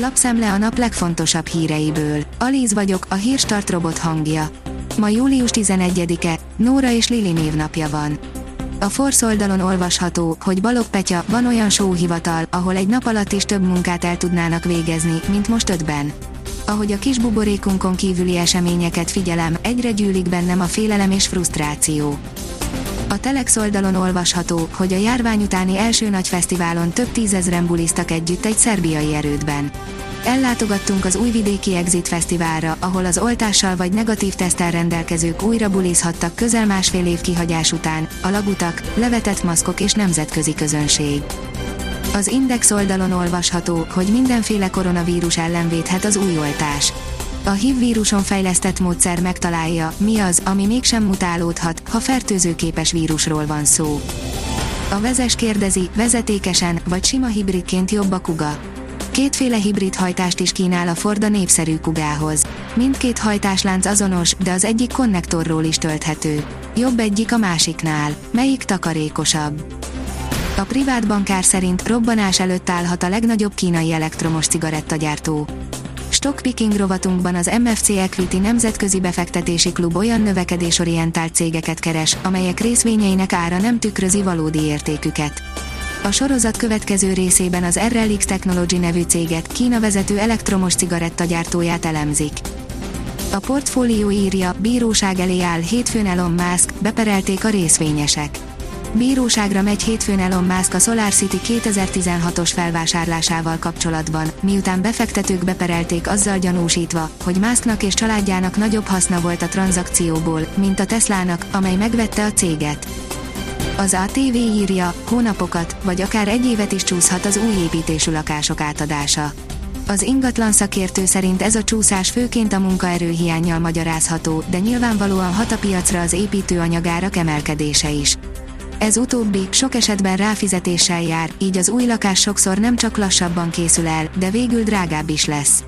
Lapszemle a nap legfontosabb híreiből. Alíz vagyok, a hírstart robot hangja. Ma július 11-e, Nóra és Lili névnapja van. A Force oldalon olvasható, hogy Balog Petya, van olyan sóhivatal, ahol egy nap alatt is több munkát el tudnának végezni, mint most ötben. Ahogy a kis buborékunkon kívüli eseményeket figyelem, egyre gyűlik bennem a félelem és frusztráció. A Telex oldalon olvasható, hogy a járvány utáni első nagy fesztiválon több tízezren buliztak együtt egy szerbiai erődben. Ellátogattunk az újvidéki Exit Fesztiválra, ahol az oltással vagy negatív tesztel rendelkezők újra bulizhattak közel másfél év kihagyás után, a lagutak, levetett maszkok és nemzetközi közönség. Az Index oldalon olvasható, hogy mindenféle koronavírus ellen védhet az új oltás. A HIV víruson fejlesztett módszer megtalálja, mi az, ami mégsem mutálódhat, ha fertőzőképes vírusról van szó. A vezes kérdezi, vezetékesen, vagy sima hibridként jobb a kuga. Kétféle hibrid hajtást is kínál a Ford a népszerű kugához. Mindkét hajtáslánc azonos, de az egyik konnektorról is tölthető. Jobb egyik a másiknál. Melyik takarékosabb? A privát bankár szerint robbanás előtt állhat a legnagyobb kínai elektromos cigarettagyártó. Stockpicking rovatunkban az MFC Equity nemzetközi befektetési klub olyan növekedésorientált cégeket keres, amelyek részvényeinek ára nem tükrözi valódi értéküket. A sorozat következő részében az RLX Technology nevű céget, Kína vezető elektromos cigarettagyártóját elemzik. A portfólió írja, bíróság elé áll hétfőn Elon Musk, beperelték a részvényesek. Bíróságra megy hétfőn Elon Musk a SolarCity 2016-os felvásárlásával kapcsolatban, miután befektetők beperelték azzal gyanúsítva, hogy Musknak és családjának nagyobb haszna volt a tranzakcióból, mint a Teslának, amely megvette a céget. Az ATV írja, hónapokat, vagy akár egy évet is csúszhat az új építésű lakások átadása. Az ingatlan szakértő szerint ez a csúszás főként a munkaerőhiányjal magyarázható, de nyilvánvalóan hat a piacra az építőanyagárak emelkedése is. Ez utóbbi sok esetben ráfizetéssel jár, így az új lakás sokszor nem csak lassabban készül el, de végül drágább is lesz.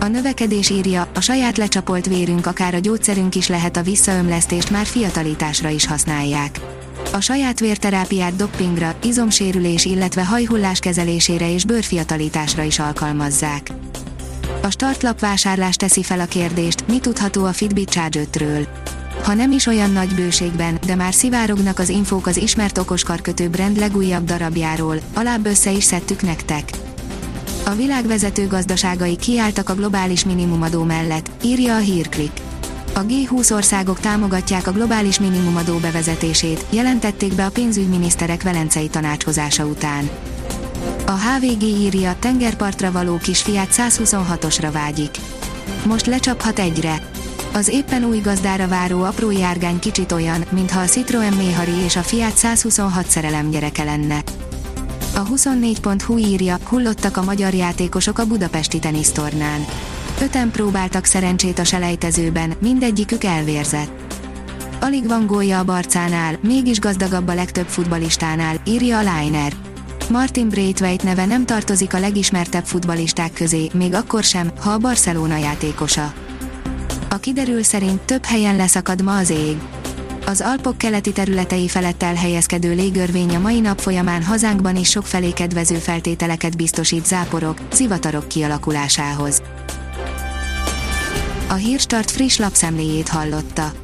A növekedés írja, a saját lecsapolt vérünk akár a gyógyszerünk is lehet a visszaömlesztést már fiatalításra is használják. A saját vérterápiát doppingra, izomsérülés illetve hajhullás kezelésére és bőrfiatalításra is alkalmazzák. A startlap vásárlás teszi fel a kérdést, mi tudható a Fitbit Charge 5-ről. Ha nem is olyan nagy bőségben, de már szivárognak az infók az ismert okoskarkötő brand legújabb darabjáról, alább össze is szedtük nektek. A világ vezető gazdaságai kiálltak a globális minimumadó mellett, írja a hírklik. A G20 országok támogatják a globális minimumadó bevezetését, jelentették be a pénzügyminiszterek velencei tanácskozása után. A HVG írja, tengerpartra való kisfiát 126-osra vágyik. Most lecsaphat egyre. Az éppen új gazdára váró apró járgány kicsit olyan, mintha a Citroen Méhari és a Fiat 126 szerelem gyereke lenne. A 24.hu írja, hullottak a magyar játékosok a budapesti tenisztornán. Öten próbáltak szerencsét a selejtezőben, mindegyikük elvérzett. Alig van gólja a Barcánál, mégis gazdagabb a legtöbb futbalistánál, írja a Liner. Martin Braithwaite neve nem tartozik a legismertebb futbalisták közé, még akkor sem, ha a Barcelona játékosa. A kiderül szerint több helyen leszakad ma az ég. Az Alpok keleti területei felett elhelyezkedő légörvény a mai nap folyamán hazánkban is sokfelé kedvező feltételeket biztosít záporok, zivatarok kialakulásához. A Hírstart friss lapszemléjét hallotta.